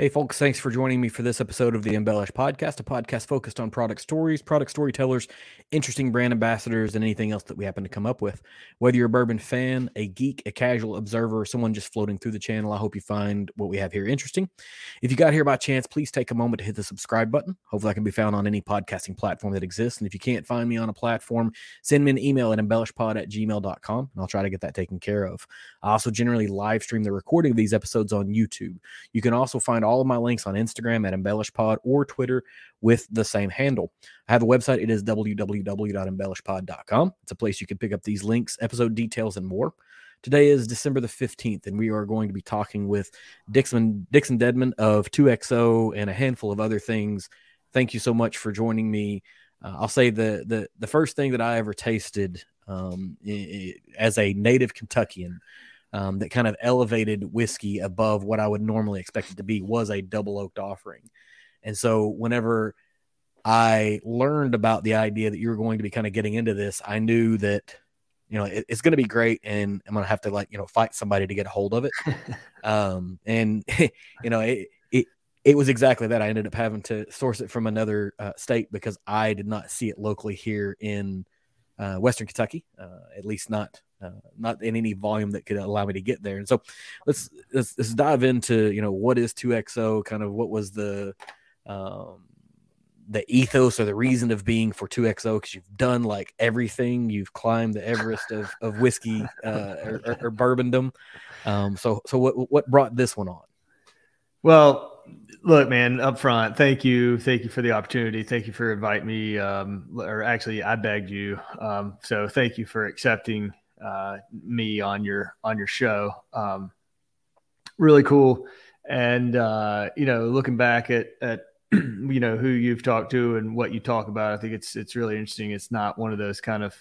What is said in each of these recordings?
Hey, folks, thanks for joining me for this episode of the Embellish Podcast, a podcast focused on product stories, product storytellers, interesting brand ambassadors, and anything else that we happen to come up with. Whether you're a bourbon fan, a geek, a casual observer, or someone just floating through the channel, I hope you find what we have here interesting. If you got here by chance, please take a moment to hit the subscribe button. Hopefully, I can be found on any podcasting platform that exists. And if you can't find me on a platform, send me an email at embellishpod at gmail.com, and I'll try to get that taken care of. I also generally live stream the recording of these episodes on YouTube. You can also find all of my links on Instagram at embellishpod or Twitter with the same handle. I have a website. It is www.embellishpod.com. It's a place you can pick up these links, episode details, and more. Today is December the 15th, and we are going to be talking with Dixon Dixon Dedman of 2XO and a handful of other things. Thank you so much for joining me. Uh, I'll say the the the first thing that I ever tasted um, as a native Kentuckian um, that kind of elevated whiskey above what I would normally expect it to be was a double oaked offering. And so whenever I learned about the idea that you were going to be kind of getting into this, I knew that you know it, it's going to be great, and I'm going to have to like you know fight somebody to get a hold of it. um, and you know it, it it was exactly that. I ended up having to source it from another uh, state because I did not see it locally here in uh, Western Kentucky, uh, at least not uh, not in any volume that could allow me to get there. And so let's, let's, let's dive into you know what is 2XO, kind of what was the um, the ethos or the reason of being for 2XO because you've done like everything. You've climbed the Everest of, of whiskey uh, or, or, or bourbondom. Um, so so what what brought this one on? Well, look, man, up front, thank you. Thank you for the opportunity. Thank you for inviting me. Um, or actually, I begged you. Um, so thank you for accepting uh, me on your on your show. Um, really cool. And uh, you know, looking back at at you know who you've talked to and what you talk about, I think it's it's really interesting. It's not one of those kind of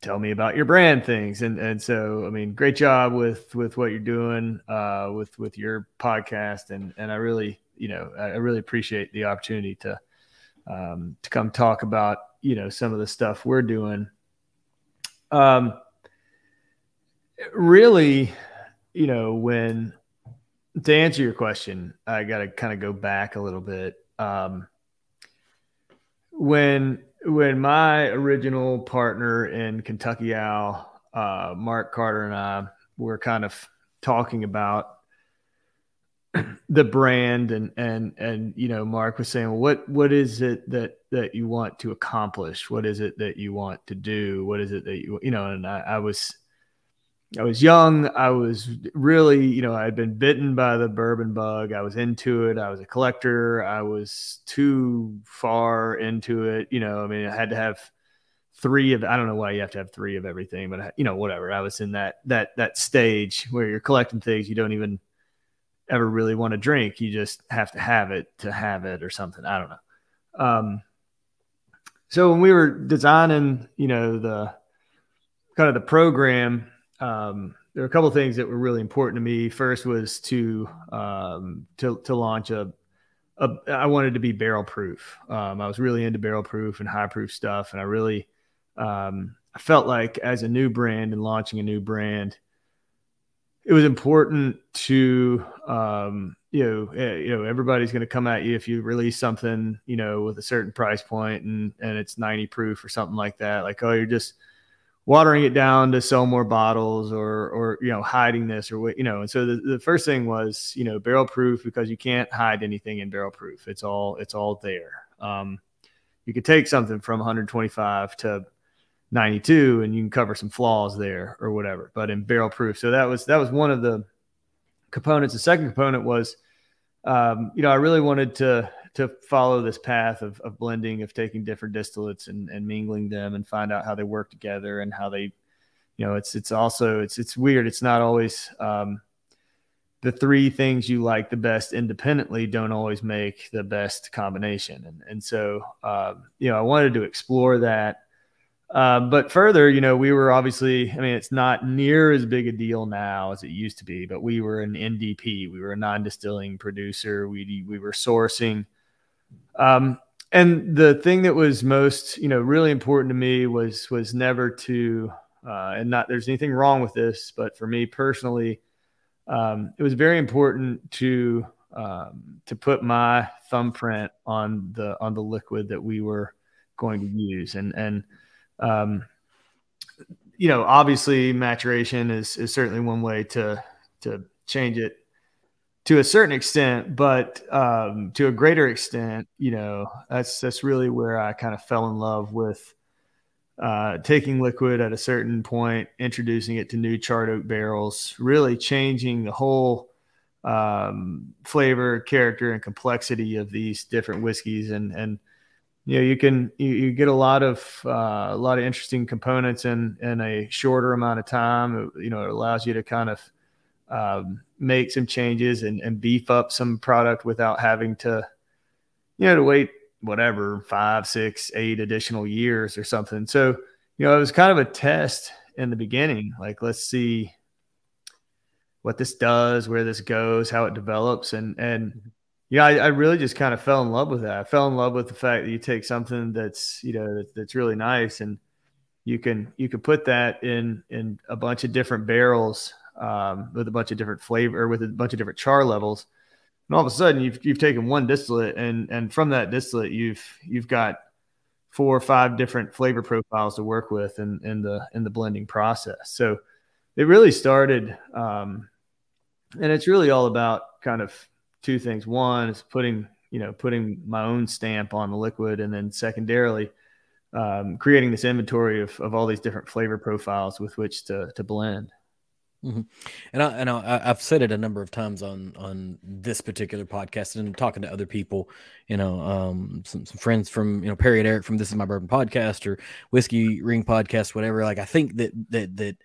tell me about your brand things and and so i mean great job with with what you're doing uh with with your podcast and and i really you know i really appreciate the opportunity to um to come talk about you know some of the stuff we're doing um really, you know, when to answer your question, I got to kind of go back a little bit. Um, when when my original partner in Kentucky Owl, uh, Mark Carter and I were kind of talking about the brand and and and you know Mark was saying well, what what is it that that you want to accomplish what is it that you want to do what is it that you you know and I, I was I was young. I was really, you know, I had been bitten by the bourbon bug. I was into it. I was a collector. I was too far into it. You know, I mean, I had to have three of. I don't know why you have to have three of everything, but you know, whatever. I was in that that that stage where you're collecting things you don't even ever really want to drink. You just have to have it to have it or something. I don't know. Um, so when we were designing, you know, the kind of the program um, there were a couple of things that were really important to me. First was to um, to to launch a, a. I wanted to be barrel proof. Um, I was really into barrel proof and high proof stuff, and I really um, I felt like as a new brand and launching a new brand, it was important to um, you know eh, you know everybody's going to come at you if you release something you know with a certain price point and and it's 90 proof or something like that. Like oh you're just watering it down to sell more bottles or or you know hiding this or what you know and so the, the first thing was you know barrel proof because you can't hide anything in barrel proof. It's all it's all there. Um, you could take something from 125 to 92 and you can cover some flaws there or whatever but in barrel proof. So that was that was one of the components. The second component was um, you know i really wanted to to follow this path of, of blending, of taking different distillates and, and mingling them and find out how they work together and how they, you know, it's, it's also, it's, it's weird. It's not always, um, the three things you like the best independently don't always make the best combination. And, and so, um, you know, I wanted to explore that. Uh, but further, you know, we were obviously, I mean, it's not near as big a deal now as it used to be, but we were an NDP. We were a non distilling producer. We, we were sourcing um, and the thing that was most, you know, really important to me was was never to, uh, and not there's anything wrong with this, but for me personally, um, it was very important to um, to put my thumbprint on the on the liquid that we were going to use, and and um, you know, obviously maturation is is certainly one way to to change it to a certain extent, but um, to a greater extent, you know, that's that's really where I kind of fell in love with uh, taking liquid at a certain point, introducing it to new charred oak barrels, really changing the whole um, flavor, character, and complexity of these different whiskeys, and and you know you can you, you get a lot of uh, a lot of interesting components in in a shorter amount of time. You know, it allows you to kind of um, make some changes and, and beef up some product without having to, you know, to wait whatever five, six, eight additional years or something. So, you know, it was kind of a test in the beginning. Like, let's see what this does, where this goes, how it develops, and and yeah, I, I, really just kind of fell in love with that. I fell in love with the fact that you take something that's you know that's really nice and you can you can put that in in a bunch of different barrels um, with a bunch of different flavor, with a bunch of different char levels. And all of a sudden, you've you've taken one distillate, and and from that distillate, you've you've got four or five different flavor profiles to work with in in the in the blending process. So it really started, um, and it's really all about kind of two things. One is putting you know putting my own stamp on the liquid, and then secondarily. Um, creating this inventory of, of all these different flavor profiles with which to, to blend. Mm-hmm. And I and I, have said it a number of times on on this particular podcast and talking to other people, you know, um, some, some friends from you know Perry and Eric from This Is My Bourbon podcast or Whiskey Ring podcast, whatever. Like I think that that that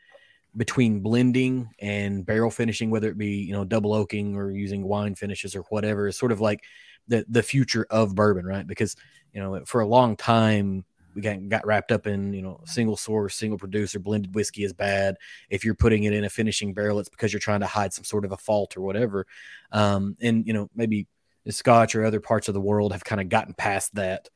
between blending and barrel finishing, whether it be you know double oaking or using wine finishes or whatever, is sort of like the the future of bourbon, right? Because you know for a long time we got, got wrapped up in you know single source single producer blended whiskey is bad. If you're putting it in a finishing barrel it's because you're trying to hide some sort of a fault or whatever. Um, and you know maybe scotch or other parts of the world have kind of gotten past that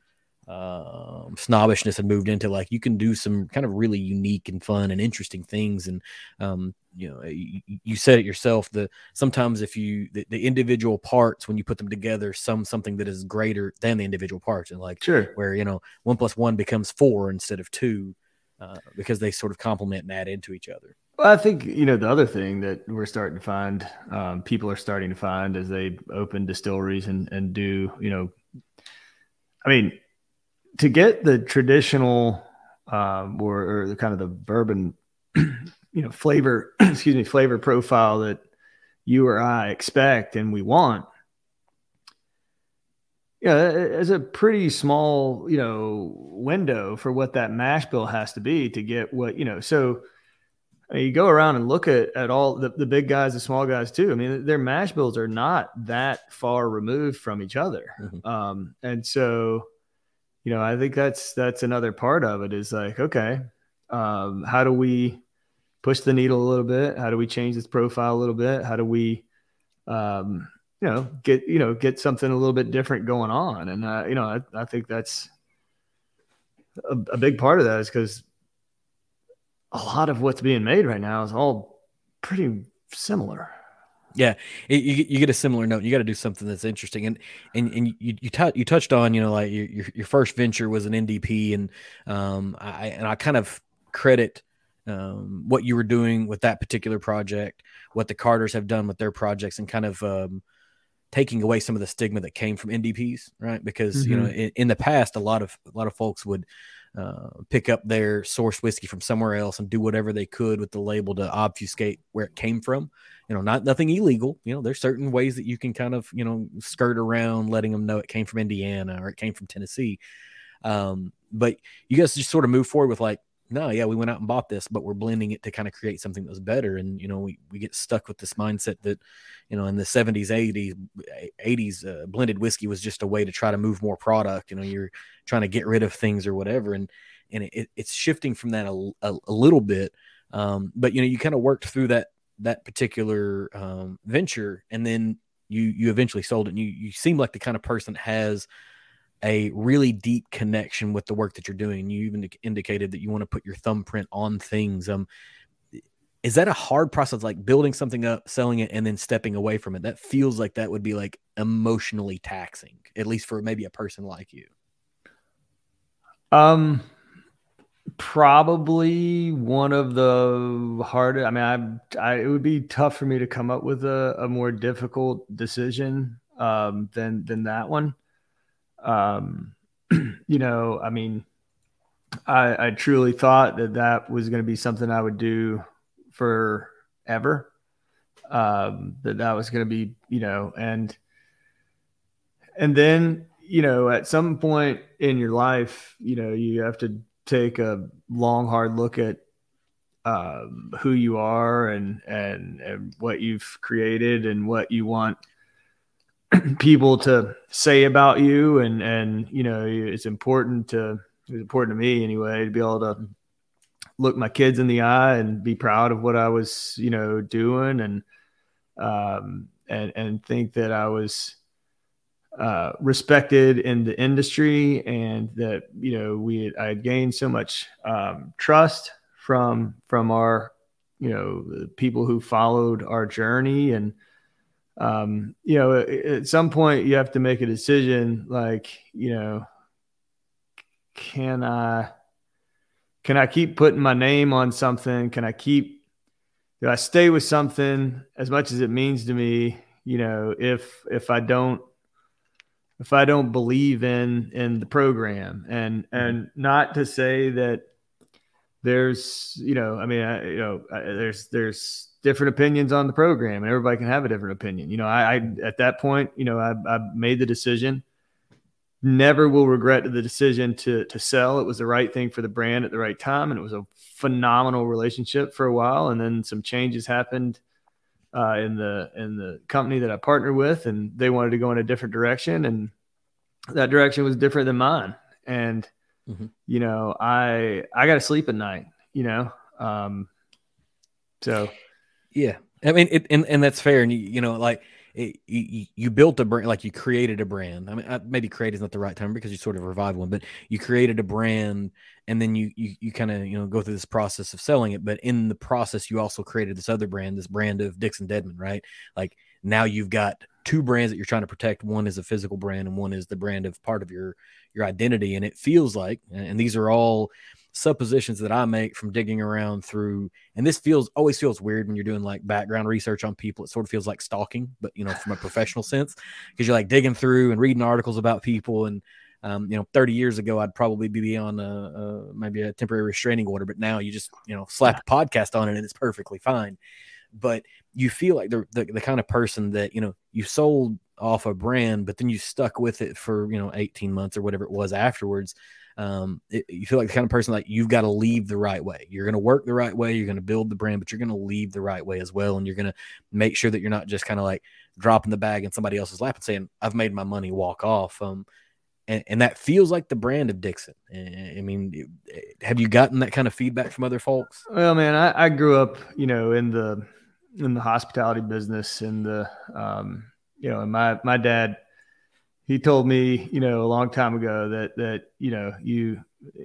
um, snobbishness had moved into like you can do some kind of really unique and fun and interesting things. And um, you know you, you, said it yourself the sometimes if you the, the, individual parts when you put them together some something that is greater than the individual parts. And like sure. where you know one plus one becomes four instead of two uh, because they sort of complement and add into each other. Well, I think you know the other thing that we're starting to find, um, people are starting to find as they open distilleries and and do you know, I mean, to get the traditional um, or, or the kind of the bourbon, you know, flavor, excuse me, flavor profile that you or I expect and we want. Yeah, it's a pretty small, you know, window for what that mash bill has to be to get what, you know, so I mean, you go around and look at, at all the, the big guys, the small guys too. I mean, their mash bills are not that far removed from each other. Mm-hmm. Um, and so, you know, I think that's that's another part of it is like, okay, um, how do we push the needle a little bit? How do we change this profile a little bit? How do we, um, you know, get you know get something a little bit different going on? And uh, you know, I, I think that's a, a big part of that is because a lot of what's being made right now is all pretty similar. Yeah, it, you you get a similar note. You got to do something that's interesting, and and and you you, t- you touched on you know like your your first venture was an NDP, and um I and I kind of credit um what you were doing with that particular project, what the Carters have done with their projects, and kind of um taking away some of the stigma that came from NDPs, right? Because mm-hmm. you know mm-hmm. in, in the past a lot of a lot of folks would uh, pick up their source whiskey from somewhere else and do whatever they could with the label to obfuscate where it came from. You know, not nothing illegal. You know, there's certain ways that you can kind of you know skirt around letting them know it came from Indiana or it came from Tennessee. Um, but you guys just sort of move forward with like, no, yeah, we went out and bought this, but we're blending it to kind of create something that was better. And you know, we we get stuck with this mindset that you know in the 70s 80s 80s uh, blended whiskey was just a way to try to move more product you know you're trying to get rid of things or whatever and and it, it's shifting from that a, a, a little bit um, but you know you kind of worked through that that particular um, venture and then you you eventually sold it and you you seem like the kind of person that has a really deep connection with the work that you're doing you even indicated that you want to put your thumbprint on things um is that a hard process like building something up selling it and then stepping away from it? That feels like that would be like emotionally taxing at least for maybe a person like you. Um probably one of the hardest i mean I, I it would be tough for me to come up with a, a more difficult decision um than than that one um you know i mean i i truly thought that that was going to be something i would do forever. Um, that that was going to be, you know, and and then you know, at some point in your life, you know, you have to take a long, hard look at um, who you are and, and and what you've created and what you want people to say about you and and you know it's important to it's important to me anyway to be able to look my kids in the eye and be proud of what I was, you know, doing and um, and and think that I was uh, respected in the industry and that you know we had, I had gained so much um, trust from from our you know people who followed our journey and um, you know at some point you have to make a decision like you know can I can I keep putting my name on something? Can I keep, do I stay with something as much as it means to me? You know, if, if I don't, if I don't believe in, in the program and, and not to say that there's, you know, I mean, I, you know, I, there's, there's different opinions on the program and everybody can have a different opinion. You know, I, I at that point, you know, I, I made the decision never will regret the decision to to sell. It was the right thing for the brand at the right time, and it was a phenomenal relationship for a while. And then some changes happened uh, in the in the company that I partnered with, and they wanted to go in a different direction, and that direction was different than mine. And mm-hmm. you know, I I got to sleep at night. You know, um, so yeah. I mean, it, and and that's fair. And you, you know, like it, you, you, built a brand, like you created a brand. I mean, uh, maybe create is not the right term because you sort of revive one, but you created a brand and then you, you, you kind of, you know, go through this process of selling it. But in the process, you also created this other brand, this brand of Dixon Dedman, right? Like now you've got two brands that you're trying to protect. One is a physical brand and one is the brand of part of your, your identity. And it feels like, and these are all, suppositions that I make from digging around through, and this feels always feels weird when you're doing like background research on people. It sort of feels like stalking, but you know, from a professional sense, because you're like digging through and reading articles about people. And um, you know, 30 years ago, I'd probably be on a, a, maybe a temporary restraining order, but now you just you know slap a podcast on it and it's perfectly fine. But you feel like the, the the kind of person that you know you sold off a brand, but then you stuck with it for you know 18 months or whatever it was afterwards um, it, you feel like the kind of person like you've got to leave the right way. You're going to work the right way. You're going to build the brand, but you're going to leave the right way as well. And you're going to make sure that you're not just kind of like dropping the bag in somebody else's lap and saying, I've made my money, walk off. Um, and, and that feels like the brand of Dixon. I mean, have you gotten that kind of feedback from other folks? Well, man, I, I grew up, you know, in the, in the hospitality business and the, um, you know, and my, my dad, he told me, you know, a long time ago that that you know you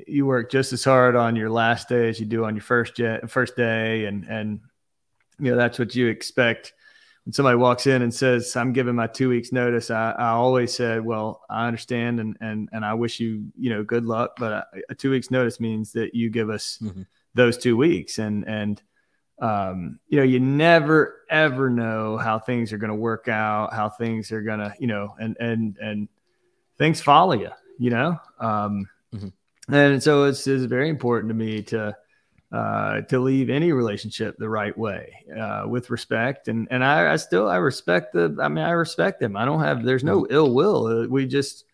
you work just as hard on your last day as you do on your first jet, first day, and and you know that's what you expect when somebody walks in and says, "I'm giving my two weeks notice." I, I always said, "Well, I understand, and and and I wish you you know good luck, but a, a two weeks notice means that you give us mm-hmm. those two weeks, and and um, you know, you never ever know how things are going to work out, how things are going to, you know, and and and things follow you, you know. Um, mm-hmm. And so it's, it's very important to me to uh, to leave any relationship the right way uh, with respect, and and I, I still I respect the. I mean, I respect them. I don't have. There's no mm-hmm. ill will. Uh, we just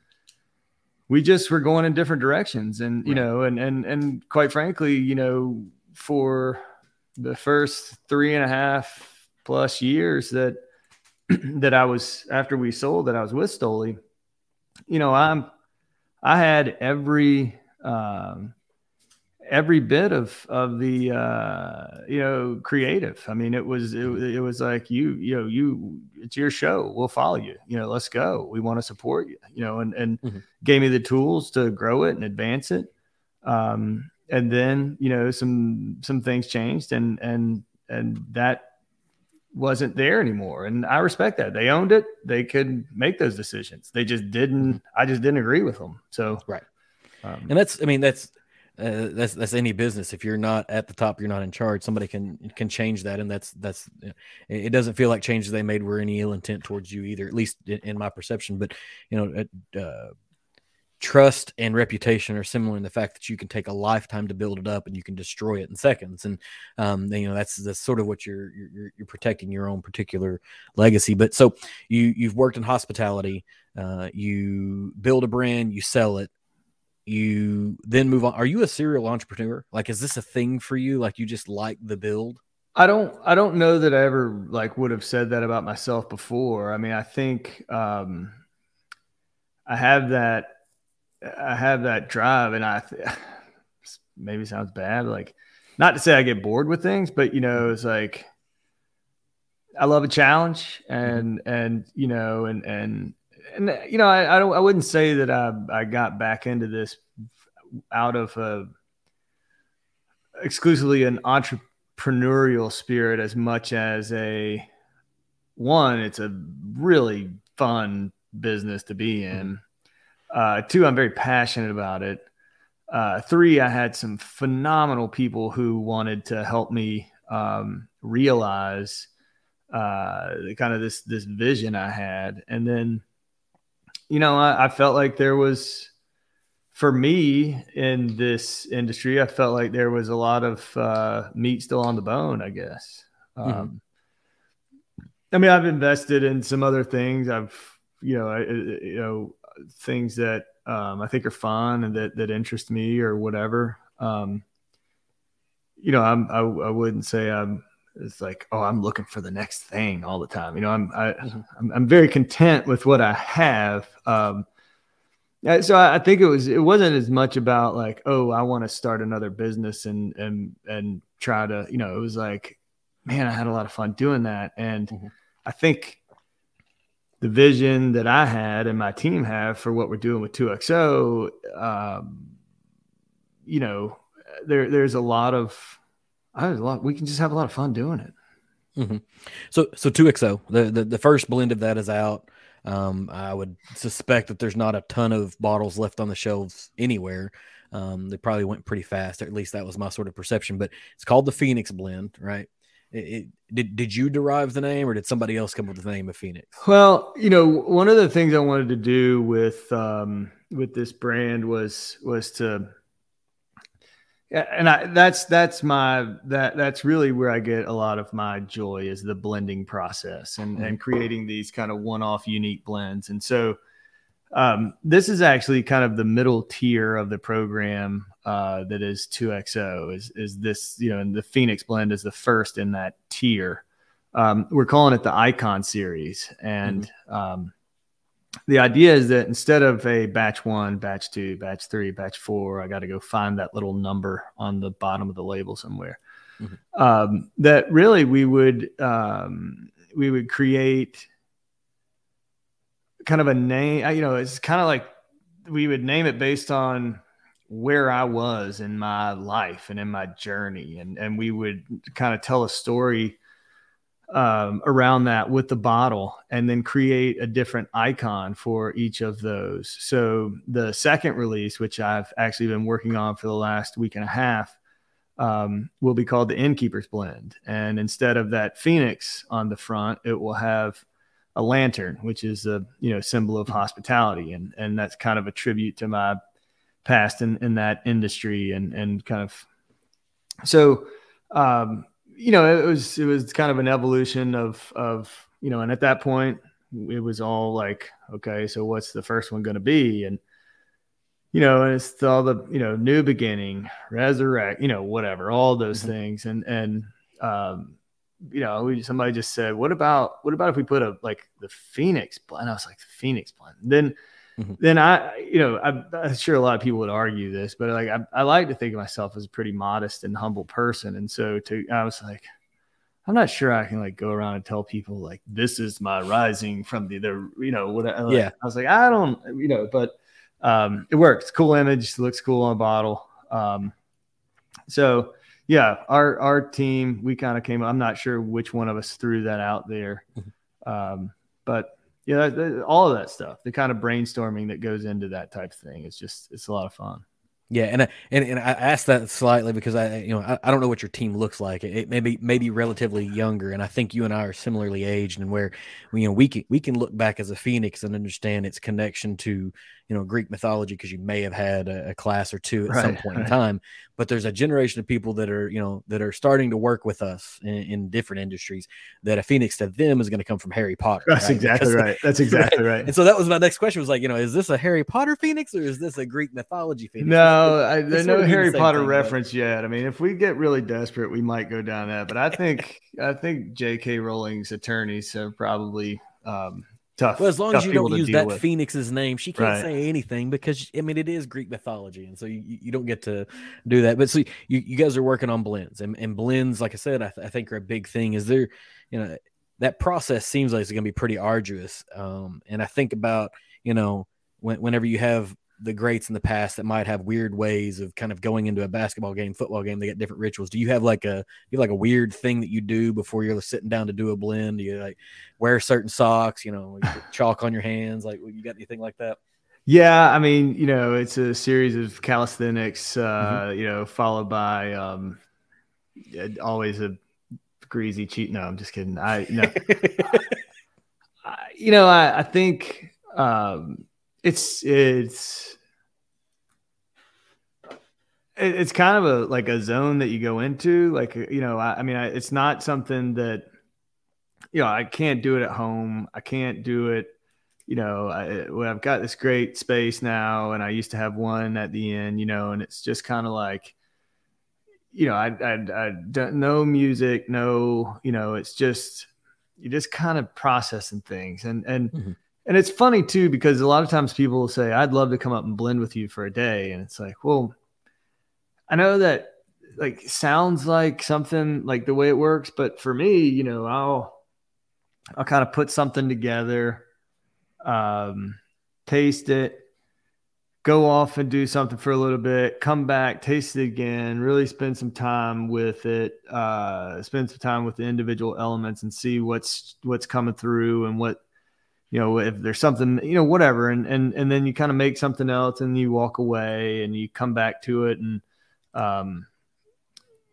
we just were going in different directions, and you right. know, and and and quite frankly, you know, for the first three and a half plus years that that I was after we sold that I was with Stoli, you know, I'm I had every um, every bit of of the uh, you know creative. I mean, it was it, it was like you you know you it's your show. We'll follow you. You know, let's go. We want to support you. You know, and and mm-hmm. gave me the tools to grow it and advance it. Um, and then you know some some things changed and and and that wasn't there anymore. And I respect that. They owned it. They could make those decisions. They just didn't. I just didn't agree with them. So right. Um, and that's. I mean, that's. Uh, that's that's any business. If you're not at the top, you're not in charge. Somebody can can change that, and that's that's. It doesn't feel like changes they made were any ill intent towards you either, at least in, in my perception. But you know, uh, trust and reputation are similar in the fact that you can take a lifetime to build it up and you can destroy it in seconds. And um, you know that's sort of what you're, you're you're protecting your own particular legacy. But so you you've worked in hospitality uh, you build a brand you sell it you then move on. Are you a serial entrepreneur? Like is this a thing for you? Like you just like the build? I don't I don't know that I ever like would have said that about myself before. I mean, I think um I have that I have that drive, and I maybe sounds bad, like not to say I get bored with things, but you know, it's like I love a challenge, and mm-hmm. and you know, and and and you know, I I, don't, I wouldn't say that I I got back into this out of a exclusively an entrepreneurial spirit as much as a one. It's a really fun business to be in. Mm-hmm uh, two, I'm very passionate about it. Uh, three, I had some phenomenal people who wanted to help me um, realize uh, kind of this this vision I had, and then you know I, I, felt like there was for me in this industry, I felt like there was a lot of uh, meat still on the bone. I guess. Mm-hmm. Um, I mean, I've invested in some other things. I've you know I, you know things that um, I think are fun and that that interest me or whatever. Um, you know, I'm I, I wouldn't say I'm it's like oh I'm looking for the next thing all the time. You know, I'm I, am mm-hmm. I'm, I'm very content with what I have. Um, so I, I think it was it wasn't as much about like oh I want to start another business and and and try to you know it was like man I had a lot of fun doing that and mm-hmm. I think the vision that I had and my team have for what we're doing with 2XO, um, you know, there there's a lot of there's a lot we can just have a lot of fun doing it. Mm-hmm. So so 2XO, the, the the first blend of that is out. Um, I would suspect that there's not a ton of bottles left on the shelves anywhere. Um, they probably went pretty fast, or at least that was my sort of perception. But it's called the Phoenix Blend, right? It, did did you derive the name, or did somebody else come up with the name of Phoenix? Well, you know, one of the things I wanted to do with um, with this brand was was to, and I that's that's my that that's really where I get a lot of my joy is the blending process and and creating these kind of one off unique blends, and so um, this is actually kind of the middle tier of the program uh, that is 2XO. Is is this you know, and the Phoenix blend is the first in that tier. Um, we're calling it the Icon series, and mm-hmm. um, the idea is that instead of a batch one, batch two, batch three, batch four, I got to go find that little number on the bottom of the label somewhere. Mm-hmm. Um, that really we would um, we would create kind of a name. You know, it's kind of like we would name it based on where I was in my life and in my journey, and and we would kind of tell a story um, around that with the bottle, and then create a different icon for each of those. So the second release, which I've actually been working on for the last week and a half. Um, will be called the Innkeeper's Blend. And instead of that phoenix on the front, it will have a lantern, which is a you know symbol of hospitality, and and that's kind of a tribute to my past in, in that industry, and and kind of so um, you know it was it was kind of an evolution of of you know, and at that point it was all like okay, so what's the first one going to be, and you know, and it's all the you know new beginning, resurrect, you know, whatever, all those mm-hmm. things, and and um, you know, we, somebody just said, "What about what about if we put a like the Phoenix blend?" I was like, "The Phoenix blend." Then, mm-hmm. then I, you know, I'm, I'm, sure a lot of people would argue this, but like I, I like to think of myself as a pretty modest and humble person, and so to I was like, I'm not sure I can like go around and tell people like this is my rising from the the you know what like, yeah I was like I don't you know but um it works cool image looks cool on a bottle um so yeah, our our team, we kind of came. I'm not sure which one of us threw that out there, mm-hmm. um, but yeah, all of that stuff, the kind of brainstorming that goes into that type of thing, it's just it's a lot of fun. Yeah, and uh, and and I asked that slightly because I you know I, I don't know what your team looks like. It, it may be maybe relatively younger, and I think you and I are similarly aged, and where you know we can we can look back as a Phoenix and understand its connection to you know Greek mythology because you may have had a, a, class or two at right, some point right. in time. But there's a generation of people that are you know that are starting to work with us in, in different industries. That a Phoenix to them is going to come from Harry Potter. That's right? exactly because, right. That's exactly right. And so that was my next question was like you know is this a Harry Potter Phoenix or is this a Greek mythology Phoenix? No, I, there's no Harry Potter thing, reference yet. I mean, if we get really desperate, we might go down that. But I think I think J.K. Rowling's attorneys have probably um, tough. Well, as long as you don't use that with. Phoenix's name, she can't right. say anything because I mean it is Greek mythology, and so you, you don't get to do that. But so you, you guys are working on blends, and, and blends, like I said, I, th- I think are a big thing. Is there, you know, that process seems like it's going to be pretty arduous. Um, and I think about you know when, whenever you have the greats in the past that might have weird ways of kind of going into a basketball game, football game. They get different rituals. Do you have like a you have like a weird thing that you do before you're sitting down to do a blend? Do you like wear certain socks? You know, chalk on your hands. Like, you got anything like that? Yeah, I mean, you know, it's a series of calisthenics. Uh, mm-hmm. You know, followed by um, always a greasy cheat. No, I'm just kidding. I no. I, you know, I, I think. Um, it's it's it's kind of a like a zone that you go into like you know i, I mean I, it's not something that you know i can't do it at home i can't do it you know I, i've got this great space now and i used to have one at the end you know and it's just kind of like you know i i, I don't no music no you know it's just you're just kind of processing things and and mm-hmm. And it's funny too because a lot of times people will say, "I'd love to come up and blend with you for a day," and it's like, well, I know that like sounds like something like the way it works, but for me, you know, I'll I'll kind of put something together, um, taste it, go off and do something for a little bit, come back, taste it again, really spend some time with it, uh, spend some time with the individual elements and see what's what's coming through and what you know if there's something you know whatever and and and then you kind of make something else and you walk away and you come back to it and um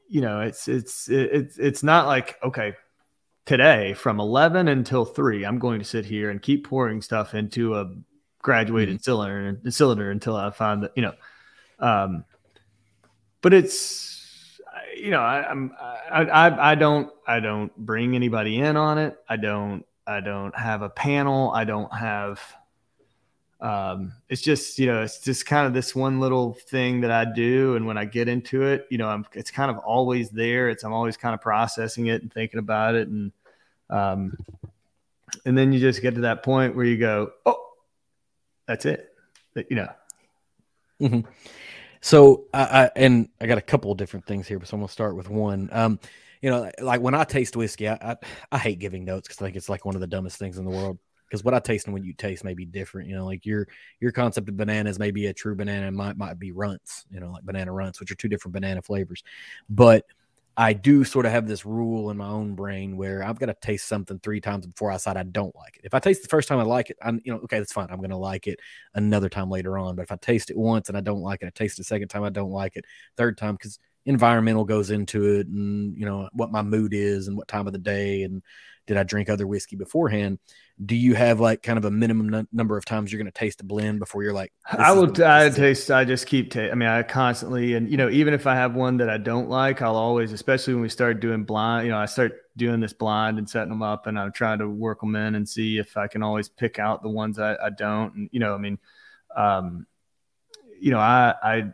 you know it's it's it's it's not like okay today from 11 until 3 i'm going to sit here and keep pouring stuff into a graduated mm-hmm. cylinder cylinder until i find that you know um but it's you know I, i'm I, I i don't i don't bring anybody in on it i don't I don't have a panel. I don't have. Um, it's just you know it's just kind of this one little thing that I do, and when I get into it, you know, I'm it's kind of always there. It's I'm always kind of processing it and thinking about it, and um, and then you just get to that point where you go, oh, that's it, you know. Mm-hmm. So I, I, and I got a couple of different things here, but so I'm gonna start with one. Um, you know, like when I taste whiskey, I I, I hate giving notes because I think it's like one of the dumbest things in the world. Because what I taste and what you taste may be different. You know, like your your concept of bananas may be a true banana and might might be runts. You know, like banana runts, which are two different banana flavors. But I do sort of have this rule in my own brain where I've got to taste something three times before I decide I don't like it. If I taste the first time I like it, I'm you know okay that's fine. I'm going to like it another time later on. But if I taste it once and I don't like it, I taste it second time I don't like it, third time because environmental goes into it and you know what my mood is and what time of the day and did I drink other whiskey beforehand? Do you have like kind of a minimum n- number of times you're going to taste a blend before you're like? I will. The, I taste. I just keep. Ta- I mean, I constantly and you know even if I have one that I don't like, I'll always, especially when we start doing blind. You know, I start doing this blind and setting them up, and I'm trying to work them in and see if I can always pick out the ones I, I don't. And you know, I mean, um, you know, I I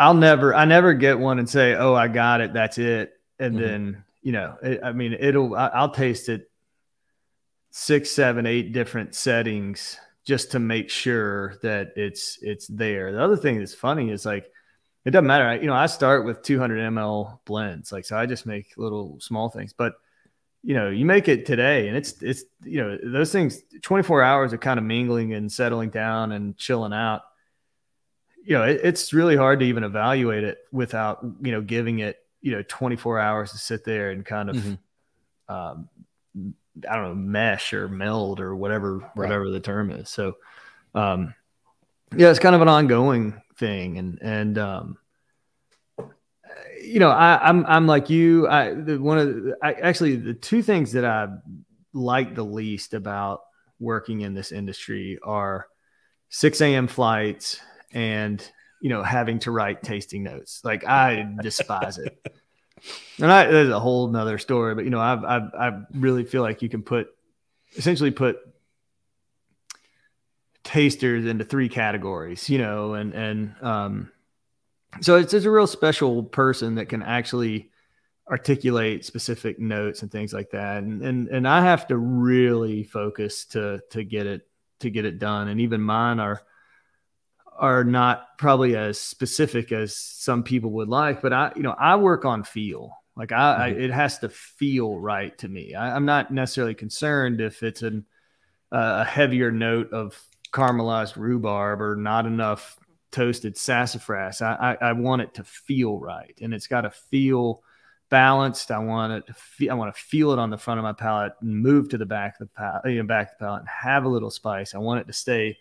I'll never, I never get one and say, "Oh, I got it, that's it," and mm-hmm. then you know, it, I mean, it'll, I, will taste it six, seven, eight different settings just to make sure that it's it's there. The other thing that's funny is like it doesn't matter. I, you know, I start with 200 ml blends, like so. I just make little small things, but you know, you make it today, and it's it's you know those things. 24 hours of kind of mingling and settling down and chilling out you know, it, it's really hard to even evaluate it without, you know, giving it, you know, 24 hours to sit there and kind of, mm-hmm. um, I don't know, mesh or meld or whatever, right. whatever the term is. So, um, yeah, it's kind of an ongoing thing. And, and, um, you know, I, am I'm, I'm like you. I the, one of the, I, actually the two things that I like the least about working in this industry are 6 a.m. flights and you know having to write tasting notes. Like I despise it. And I, there's a whole nother story, but you know, I, I, I really feel like you can put essentially put tasters into three categories, you know, and, and, um, so it's, it's a real special person that can actually articulate specific notes and things like that. And, and, and I have to really focus to, to get it, to get it done. And even mine are, are not probably as specific as some people would like, but I, you know, I work on feel. Like I, mm-hmm. I it has to feel right to me. I, am not necessarily concerned if it's an, uh, a heavier note of caramelized rhubarb or not enough toasted sassafras. I, I, I want it to feel right, and it's got to feel balanced. I want it to feel, I want to feel it on the front of my palate and move to the back of the palate, you know, back of the palate and have a little spice. I want it to stay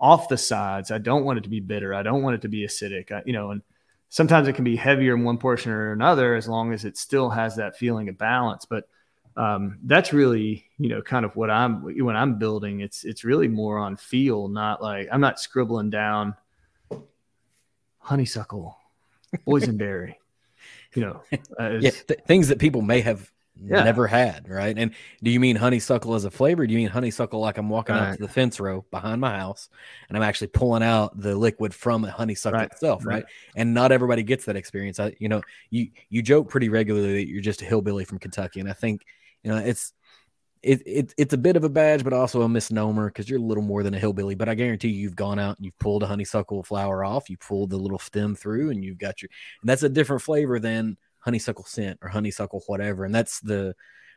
off the sides. I don't want it to be bitter. I don't want it to be acidic. I, you know, and sometimes it can be heavier in one portion or another as long as it still has that feeling of balance. But um, that's really, you know, kind of what I'm when I'm building. It's it's really more on feel, not like I'm not scribbling down honeysuckle, boysenberry. you know, uh, yeah, th- things that people may have yeah. never had, right? And do you mean honeysuckle as a flavor? do you mean honeysuckle like I'm walking right. out to the fence row behind my house and I'm actually pulling out the liquid from a honeysuckle right. itself, right. right? And not everybody gets that experience. I, you know, you you joke pretty regularly that you're just a hillbilly from Kentucky, and I think you know it's it, it it's a bit of a badge, but also a misnomer because you're a little more than a hillbilly. But I guarantee you, you've gone out and you've pulled a honeysuckle flower off, you pulled the little stem through, and you've got your. And that's a different flavor than honeysuckle scent or honeysuckle whatever. And that's the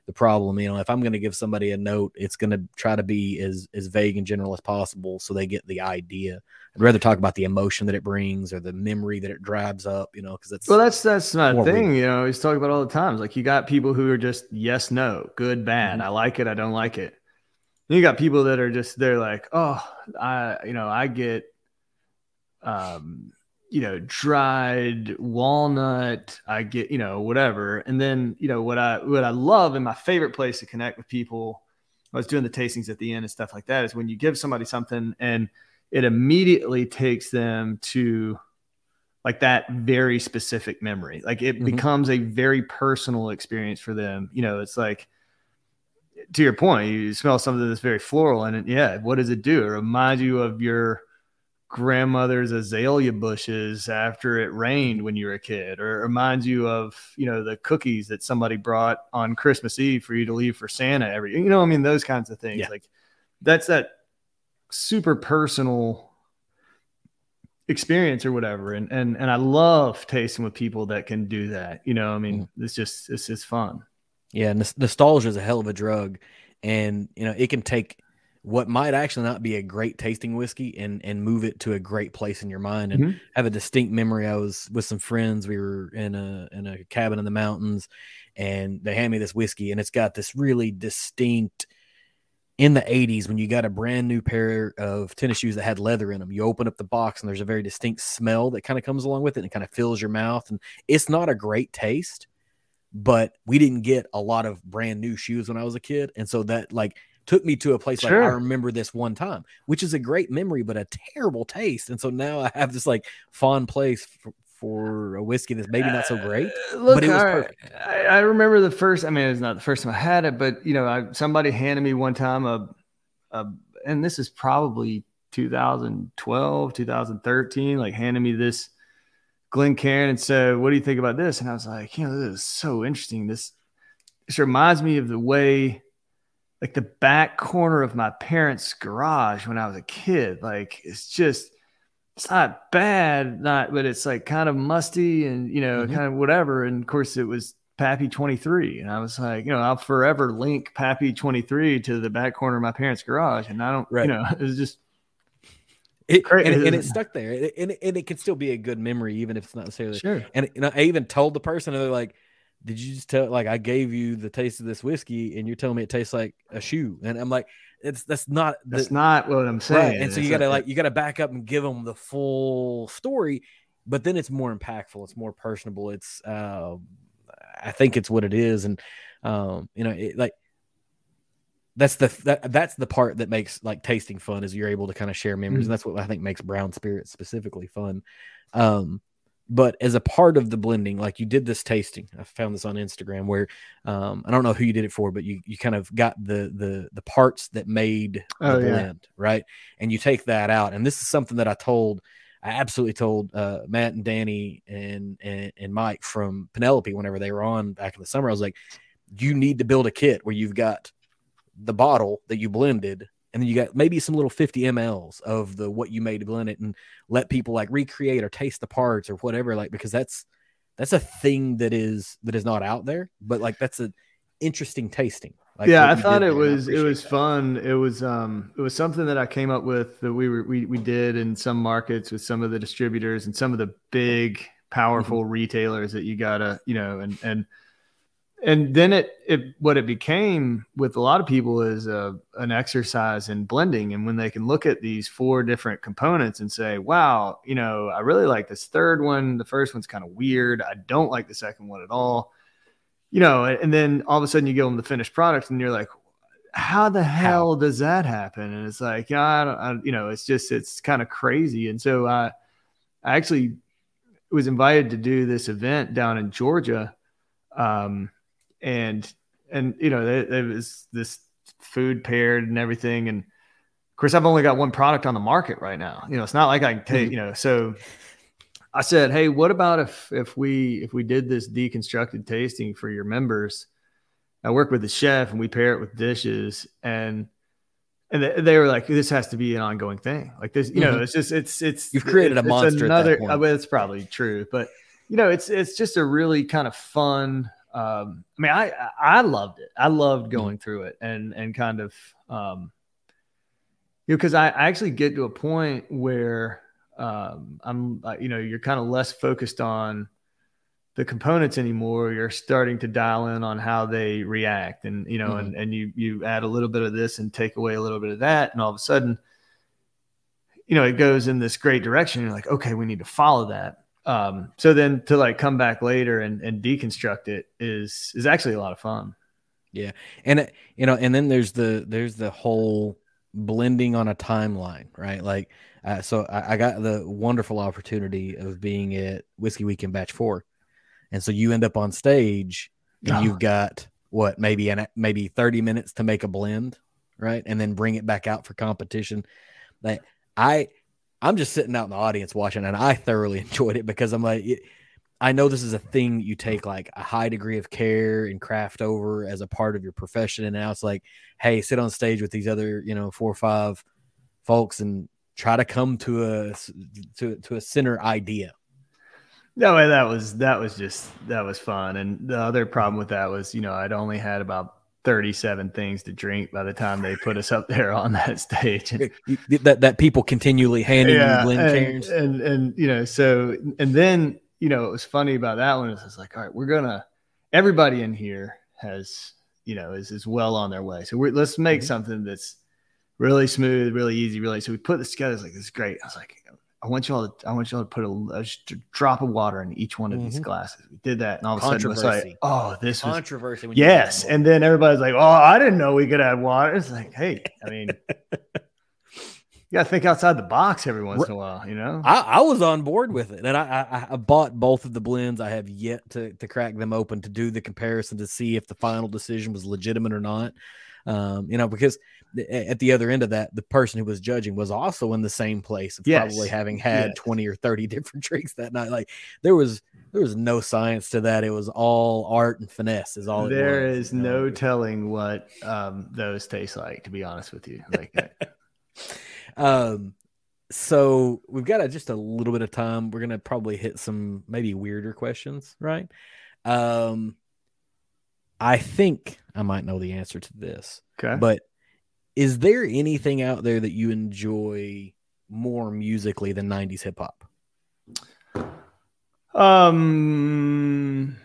the problem. You know, if I'm going to give somebody a note, it's going to try to be as as vague and general as possible so they get the idea. I'd rather talk about the emotion that it brings or the memory that it drives up. You know, because that's well, that's that's not a thing. You know, he's talking about all the times. Like you got people who are just yes, no, good, bad. Mm-hmm. I like it. I don't like it. And you got people that are just they're like, oh, I you know, I get um you know, dried walnut, I get, you know, whatever. And then, you know, what I what I love and my favorite place to connect with people, I was doing the tastings at the end and stuff like that, is when you give somebody something and it immediately takes them to like that very specific memory. Like it mm-hmm. becomes a very personal experience for them. You know, it's like to your point, you smell something that's very floral and it, yeah, what does it do? It reminds you of your grandmother's azalea bushes after it rained when you were a kid or it reminds you of you know the cookies that somebody brought on christmas eve for you to leave for santa every you know i mean? Those kinds of things. Yeah. like that's that super personal experience or whatever. And and and i love tasting with people that can do that. You know i mean? Mm. it's just it's just fun. Yeah nostalgia is a hell of a drug. And you know it can take what might actually not be a great tasting whiskey and and move it to a great place in your mind and mm-hmm. have a distinct memory. I was with some friends. We were in a in a cabin in the mountains, and they hand me this whiskey, and it's got this really distinct. In the 80s, when you got a brand new pair of tennis shoes that had leather in them, you open up the box and there's a very distinct smell that kind of comes along with it and it kind of fills your mouth. And it's not a great taste, but we didn't get a lot of brand new shoes when I was a kid. And so that, like, took me to a place sure. like I remember this one time, which is a great memory, but a terrible taste. And so now I have this like fond place for, for a whiskey that's maybe not so great, uh, look, but it was perfect. I, I, remember the first. I mean, it's not the first time I had it, but you know, I, somebody handed me one time a, a, and this is probably 2012, 2013, like handed me this Glencairn and said, "What do you think about this?" And I was like, "You know, this is so interesting. This this reminds me of the way." Like the back corner of my parents' garage when I was a kid. Like it's just it's not bad, not but it's like kind of musty and you know, mm-hmm. kind of whatever. And of course it was Pappy 23. And I was like, you know, I'll forever link Pappy 23 to the back corner of my parents' garage. And I don't, right. you know, it's just it, and, and, it stuck there, and, and it can still be a good memory, even if it's not necessarily. Sure. And know, I even told the person, and they're like, "Did you just tell? Like, I gave you the taste of this whiskey, and you're telling me it tastes like a shoe?" And I'm like, "It's that's not that's the, not what I'm saying." Right. And so you gotta like you gotta back up and give them the full story, but then it's more impactful. It's more personable. It's uh, I think it's what it is, and um, you know, it, like that's the that, that's the part that makes like tasting fun is you're able to kind of share memories mm and that's what i think makes brown spirits specifically fun um but as a part of the blending like you did this tasting i found this on instagram where um i don't know who you did it for but you you kind of got the the the parts that made oh, the blend yeah. right and you take that out and this is something that i told i absolutely told uh matt and danny and and, and mike from penelope whenever they were on back in the summer i was like you need to build a kit where you've got the bottle that you blended and then you got maybe some little 50 mLs of the what you made to blend it and let people like recreate or taste the parts or whatever like because that's that's a thing that is that is not out there but like that's an interesting tasting like yeah i thought it was it was that. fun it was um it was something that i came up with that we were we, we did in some markets with some of the distributors and some of the big powerful mm-hmm. retailers that you gotta you know and and and then it, it what it became with a lot of people is a, an exercise in blending. And when they can look at these four different components and say wow you know i really like this third one. The first one's kind of weird. I don't like the second one at all. You know and then all of a sudden you give them the finished product and you're like how the hell does that happen? And it's like yeah I don't, I, you know it's just it's kind of crazy. And so i i actually was invited to do this event down in georgia um, and and you know it was this food paired and everything and of course i've only got one product on the market right now you know it's not like i can take mm-hmm. you know so i said hey what about if if we if we did this deconstructed tasting for your members i work with the chef and we pair it with dishes and and they were like, "This has to be an ongoing thing. Like this, you know, mm-hmm. it's just it's it's you've created a monster. Another, I mean, it's probably true, but you know, it's it's just a really kind of fun um, I mean, I I loved it. I loved mm-hmm. going through it and and kind of um, you know because I, I actually get to a point where um, I'm you know you're kind of less focused on the components anymore. You're starting to dial in on how they react, and you know, mm-hmm. and and you you add a little bit of this and take away a little bit of that, and all of a sudden, you know, it goes in this great direction. You're like, okay, we need to follow that um so then to like come back later and, and deconstruct it is is actually a lot of fun. Yeah. And you know and then there's the there's the whole blending on a timeline right? Like uh, so I, I, got the wonderful opportunity of being at whiskey weekend batch four. And so you end up on stage and oh. you've got what maybe an maybe 30 minutes to make a blend right? And then bring it back out for competition. That i I'm just sitting out in the audience watching, and I thoroughly enjoyed it because I'm like, I know this is a thing you take like a high degree of care and craft over as a part of your profession, and now it's like, hey, sit on stage with these other, you know, four or five folks and try to come to a to to a center idea. No, that was that was just that was fun, and the other problem with that was, you know, I'd only had about 37 things to drink by the time they put us up there on that stage. And, that that people continually handing yeah, you and, And and you know, so and then you know, it was funny about that one is it's like, all right, we're gonna everybody in here has you know is is well on their way. So we're let's make mm-hmm. something that's really smooth, really easy, really. So we put this together. It's like this is great. I was like, I want you all to, I want you all to put a, a drop of water in each one of mm-hmm. these glasses. We did that, and all of a sudden it's like, oh, this was controversy. Was, yes, and then everybody's like, oh, I didn't know we could add water. It's like, hey, I mean, you got to think outside the box every once in a while, you know. I, I was on board with it, and I, I, I bought both of the blends. I have yet to to crack them open to do the comparison to see if the final decision was legitimate or not. Um, you know, because at the other end of that, the person who was judging was also in the same place of yes. probably having had yes. 20 or 30 different drinks that night. Like there was there was no science to that. It was all art and finesse is all There is no telling what um, those taste like, to be honest with you. Like um so we've got a, just a little bit of time. We're gonna probably hit some maybe weirder questions, right? Um I think I might know the answer to this. Okay. But is there anything out there that you enjoy more musically than 90s hip hop? Um,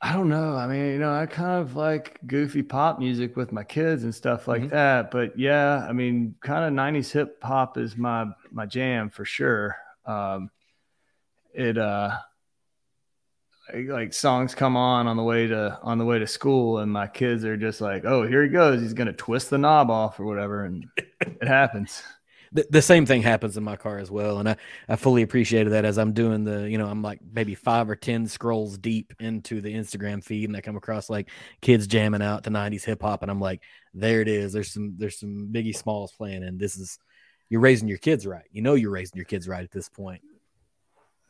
I don't know. I mean, you know, I kind of like goofy pop music with my kids and stuff like mm-hmm. that. But yeah, I mean, kind of 90s hip hop is my my jam for sure. Um, it uh like songs come on on the way to on the way to school and my kids are just like oh here he goes he's gonna twist the knob off or whatever and it happens the, the same thing happens in my car as well and I, I fully appreciated that as i'm doing the you know i'm like maybe five or ten scrolls deep into the instagram feed and i come across like kids jamming out to 90s hip-hop and i'm like there it is. There's some there's some biggie smalls playing and this is you're raising your kids right. You know you're raising your kids right at this point.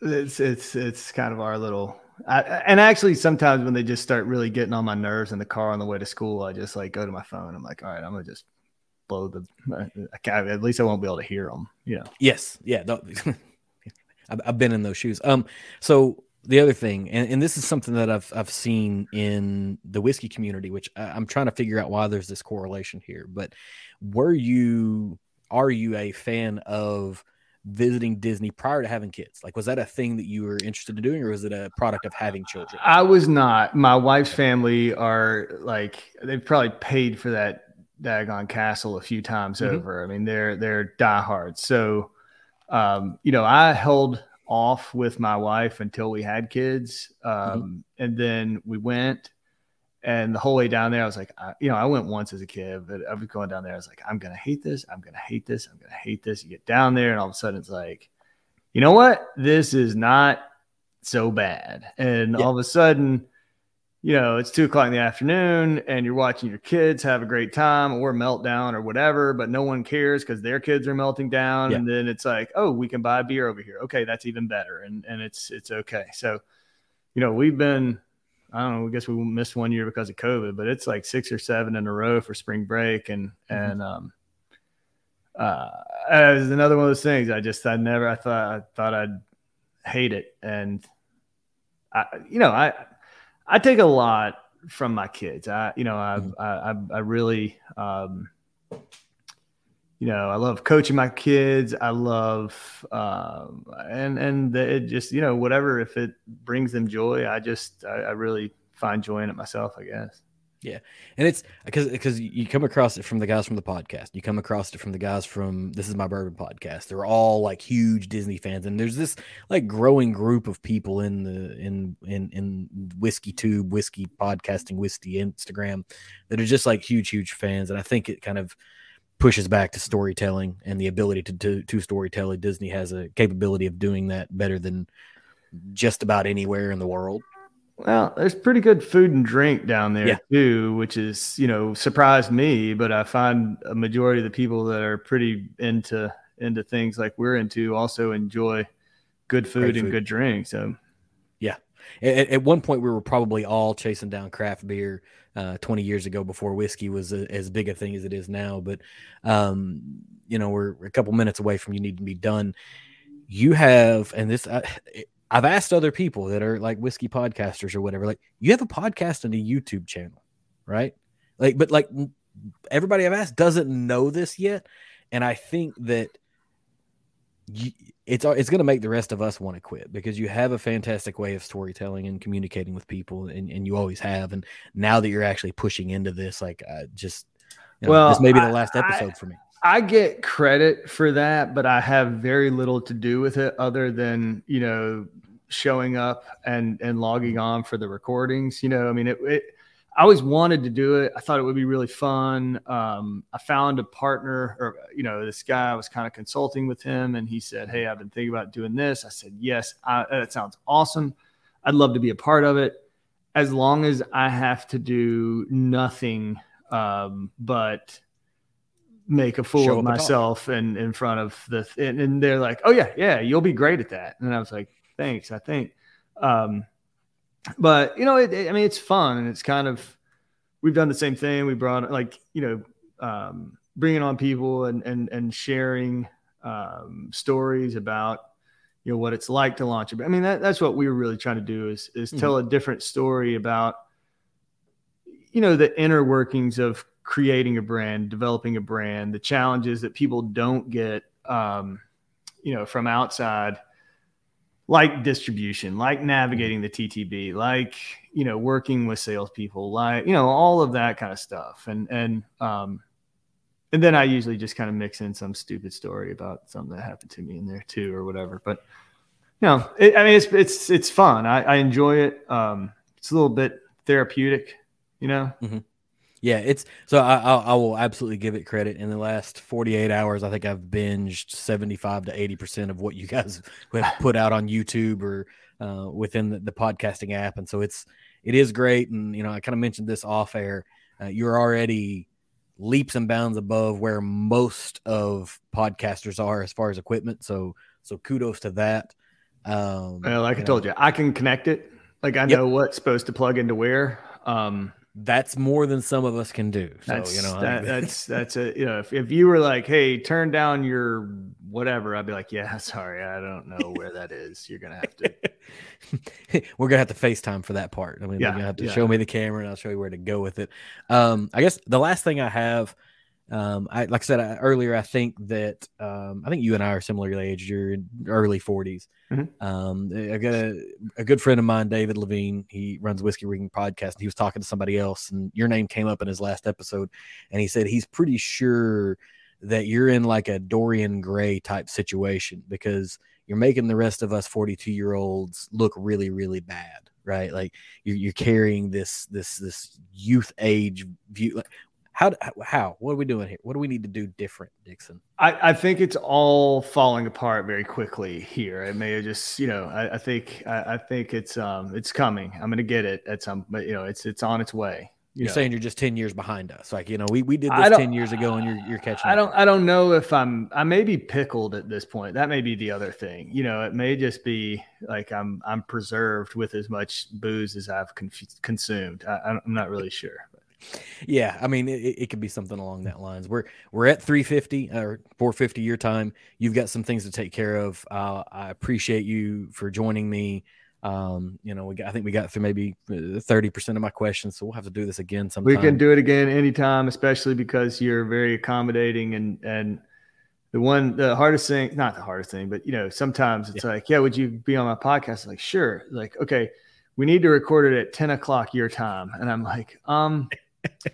It's it's it's kind of our little I, and actually sometimes when they just start really getting on my nerves in the car on the way to school i just like go to my phone. I'm like all right i'm gonna just blow the. at least I won't be able to hear them. Yeah. Yes. Yeah. I've, I've been in those shoes. Um. So the other thing, and, and this is something that I've I've seen in the whiskey community, which I, I'm trying to figure out why there's this correlation here. But were you are you a fan of visiting Disney prior to having kids? Like, was that a thing that you were interested in doing, or was it a product of having children? I was not. My wife's family are like they've probably paid for that Dagon Castle a few times mm-hmm. over. I mean, they're they're diehards. So, um, you know, I held off with my wife until we had kids, um, mm-hmm. and then we went. And the whole way down there, I was like, I, you know, I went once as a kid, but I was going down there. I was like, I'm gonna hate this. I'm gonna hate this. I'm gonna hate this. You get down there, and all of a sudden, it's like, you know what? This is not so bad. And yeah. all of a sudden, you know, it's two o'clock in the afternoon and you're watching your kids have a great time or meltdown or whatever, but no one cares because their kids are melting down. Yeah. And then it's like, oh, we can buy beer over here. Okay, that's even better. And and it's it's okay. So, you know, we've been I don't know, I guess we missed one year because of COVID, but it's like six or seven in a row for spring break. And mm-hmm. and um uh as another one of those things. I just I never I thought I thought I'd hate it. And I you know, I I take a lot from my kids. I, you know, I, mm-hmm. I, I, really, um, you know, I love coaching my kids. I love, um, and, and it just, you know, whatever, if it brings them joy, I just, I, I really find joy in it myself, I guess. Yeah, and it's because because you come across it from the guys from the podcast. You come across it from the guys from this is my bourbon podcast. They're all like huge Disney fans, and there's this like growing group of people in the in in in whiskey tube, whiskey podcasting, whiskey Instagram that are just like huge huge fans. And I think it kind of pushes back to storytelling and the ability to to, to storytelling. Disney has a capability of doing that better than just about anywhere in the world. Well, there's pretty good food and drink down there yeah. too, which is, you know, surprised me, but I find a majority of the people that are pretty into into things like we're into also enjoy good food, food. and good drink. So yeah. At, at, one point we were probably all chasing down craft beer uh, 20 years ago before whiskey was a, as big a thing as it is now, but um, you know, we're a couple minutes away from you need to be done. You have, and this, uh, I've asked other people that are like whiskey podcasters or whatever, like, you have a podcast and a YouTube channel, right? Like, but like everybody I've asked doesn't know this yet. And I think that you, it's it's going to make the rest of us want to quit because you have a fantastic way of storytelling and communicating with people, and, and you always have. And now that you're actually pushing into this, like, I just, you know, well, this may be the last episode I, for me. I get credit for that, but I have very little to do with it other than, you know, showing up and and logging on for the recordings. You know, I mean, it, it I always wanted to do it. I thought it would be really fun. Um, I found a partner, or you know, this guy. I was kind of consulting with him, and he said, "Hey, I've been thinking about doing this." I said, "Yes, I, that sounds awesome. I'd love to be a part of it, as long as I have to do nothing um, but." Make a fool Show of myself and in front of the and, and, they're like oh yeah yeah you'll be great at that. And i was like thanks i think. Um but you know it, it, i mean it's fun and it's kind of we've done the same thing. We brought like you know um bringing on people and and and sharing um stories about you know what it's like to launch it i mean that, that's what we were really trying to do is is mm-hmm. tell a different story about you know the inner workings of creating a brand, developing a brand, the challenges that people don't get, um, you know, from outside, like distribution, like navigating the TTB, like you know, working with salespeople, like you know, all of that kind of stuff, and and um, and then I usually just kind of mix in some stupid story about something that happened to me in there too, or whatever. But you know, it, I mean, it's it's it's fun. I, I enjoy it. Um, it's a little bit therapeutic, you know. Mm-hmm. Yeah, it's so I, I, I will absolutely give it credit. In the last 48 hours, I think I've binged 75 to 80 percent of what you guys have put out on YouTube or uh, within the, the, podcasting app, and so it's it is great. And you know, I kind of mentioned this off air. Uh, you're already leaps and bounds above where most of podcasters are as far as equipment. So so kudos to that. Um, well, like I know. told you, I can connect it. Like I know yep. what's supposed to plug into where. Um, that's more than some of us can do. So that's, you know, that, that's that's a you know, if, if you were like, hey, turn down your whatever, I'd be like, yeah, sorry, I don't know where that is. You're gonna have to. we're gonna have to FaceTime for that part. I mean, yeah, you're gonna have to yeah. show me the camera, and I'll show you where to go with it. Um, I guess the last thing I have um, I like I said I, earlier, I think that um, I think you and I are similarly aged. You're in early 40s. Mm-hmm. Um, I got a, a, good friend of mine, David Levine. He runs Whiskey Rigging podcast. And he was talking to somebody else, and your name came up in his last episode, and he said he's pretty sure that you're in like a Dorian Gray type situation because you're making the rest of us 42 year olds look really, really bad right? Like you're, you're carrying this this this youth age view. How, how, what are we doing here? What do we need to do different, Dixon? I, I think it's all falling apart very quickly here. It may have just, you know, I, I think, I, I, think it's, um, it's coming. I'm going to get it at some, but you know, it's, it's on its way. You are saying you're just 10 years behind us. Like, you know, we, we did this 10 years ago and you're, you're catching. I don't, I don't know if I'm, I may be pickled at this point. That may be the other thing, you know, it may just be like, I'm, I'm preserved with as much booze as I've con- consumed. I, I'm not really sure. Yeah, I mean, it, it could be something along that lines. We're we're at 350 or 450 your time. You've got some things to take care of. Uh, I appreciate you for joining me. Um, you know, we got, I think we got through maybe 30 percent of my questions, so we'll have to do this again sometime. We can do it again anytime, especially because you're very accommodating and and the one the hardest thing, not the hardest thing, but you know, sometimes it's yeah. like, yeah, would you be on my podcast? Like, sure. Like, okay, we need to record it at 10 o'clock your time, and I'm like, um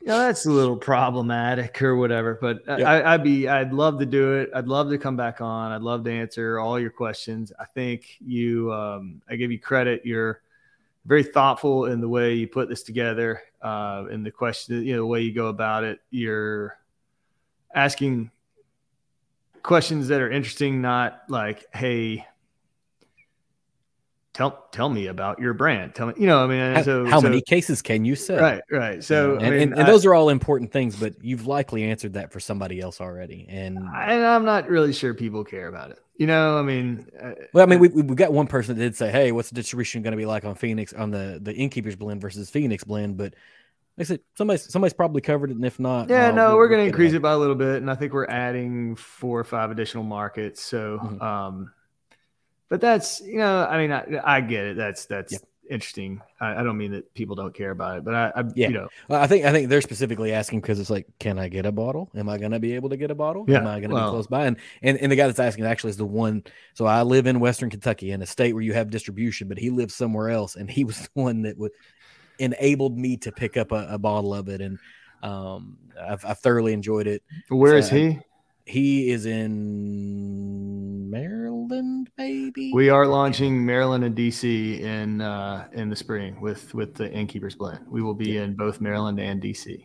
yeah, that's a little problematic or whatever. But yep. I, would be, I'd love to do it. I'd love to come back on. I'd love to answer all your questions. I think you, um, I give you credit. You're very thoughtful in the way you put this together, uh, in the question, you know, the way you go about it. You're asking questions that are interesting, not like, hey, tell tell me about your brand. Tell me, you know, I mean, so how so, many cases can you sell? Right, right. So, and, I mean, and, and I, those are all important things, but you've likely answered that for somebody else already. And, and I'm not really sure people care about it. You know, I mean, uh, well, I mean, we we got one person that did say, "Hey, what's the distribution going to be like on Phoenix on the the Innkeepers blend versus Phoenix blend?" But I said somebody's somebody's probably covered it, and if not, yeah, no, we'll, we're going to increase it, it by a little bit, and I think we're adding four or five additional markets. So, mm-hmm. um, but that's you know i mean i, I get it. That's that's yeah. interesting. I, I, don't mean that people don't care about it but i, I yeah. you know. Well, i think i think they're specifically asking because it's like can i get a bottle? Am i going to be able to get a bottle? Yeah. am i going to well, be close by? And, and and the guy that's asking actually is the one so i live in western kentucky in a state where you have distribution but he lives somewhere else and he was the one that would enabled me to pick up a, a bottle of it and um I've, I've thoroughly enjoyed it. Where so is he? He is in Maryland, maybe. We are launching Maryland and DC in uh, in the spring with with the Innkeepers blend. We will be yeah. in both Maryland and DC.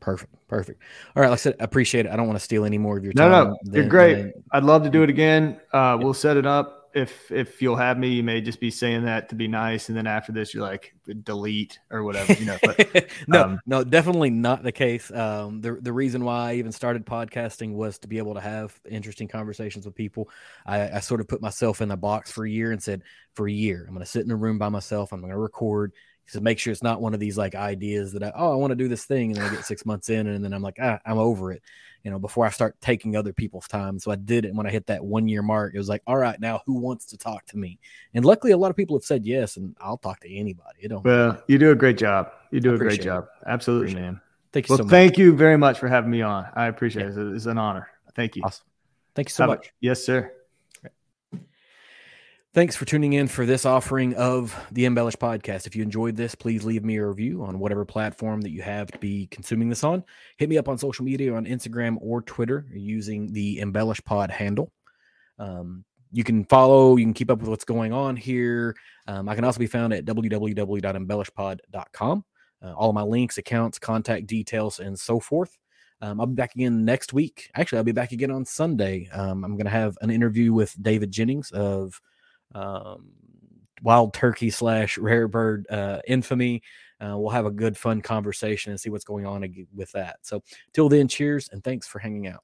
Perfect, perfect. All right, like I said, appreciate it. I don't want to steal any more of your time. No, no, you're great. Than, I'd love to do it again. Uh, We'll set it up if if you'll have me, you may just be saying that to be nice, and then after this, you're like delete or whatever, you know. But, no, um, no, definitely not the case. Um, the the reason why I even started podcasting was to be able to have interesting conversations with people. I, I sort of put myself in a box for a year and said, for a year, I'm going to sit in a room by myself. I'm going to record to make sure it's not one of these like ideas that I, oh, I want to do this thing, and then I get six months in, and then I'm like, ah, I'm over it you know, before I start taking other people's time. So I did it. when I hit that one year mark, it was like, all right, now who wants to talk to me? And luckily, a lot of people have said yes, and I'll talk to anybody. You know, well, you do a great job. You do a great job. It. Absolutely, man. Thank you well, so much. thank you very much for having me on. I appreciate it. It's an honor. Thank you. Awesome. Thank you so Have much. yes, sir. Thanks for tuning in for this offering of the Embellish podcast. If you enjoyed this, please leave me a review on whatever platform that you have to be consuming this on. Hit me up on social media on Instagram or Twitter using the Embellish Pod handle. Um, you can follow, you can keep up with what's going on here. Um, I can also be found at www.embellishpod.com. Uh, all my links, accounts, contact details, and so forth. Um, I'll be back again next week. Actually, I'll be back again on Sunday. Um, I'm going to have an interview with David Jennings of um, Wild Turkey slash Rare Bird uh, Infamy. Uh, we'll have a good, fun conversation and see what's going on with that. So, till then, cheers and thanks for hanging out.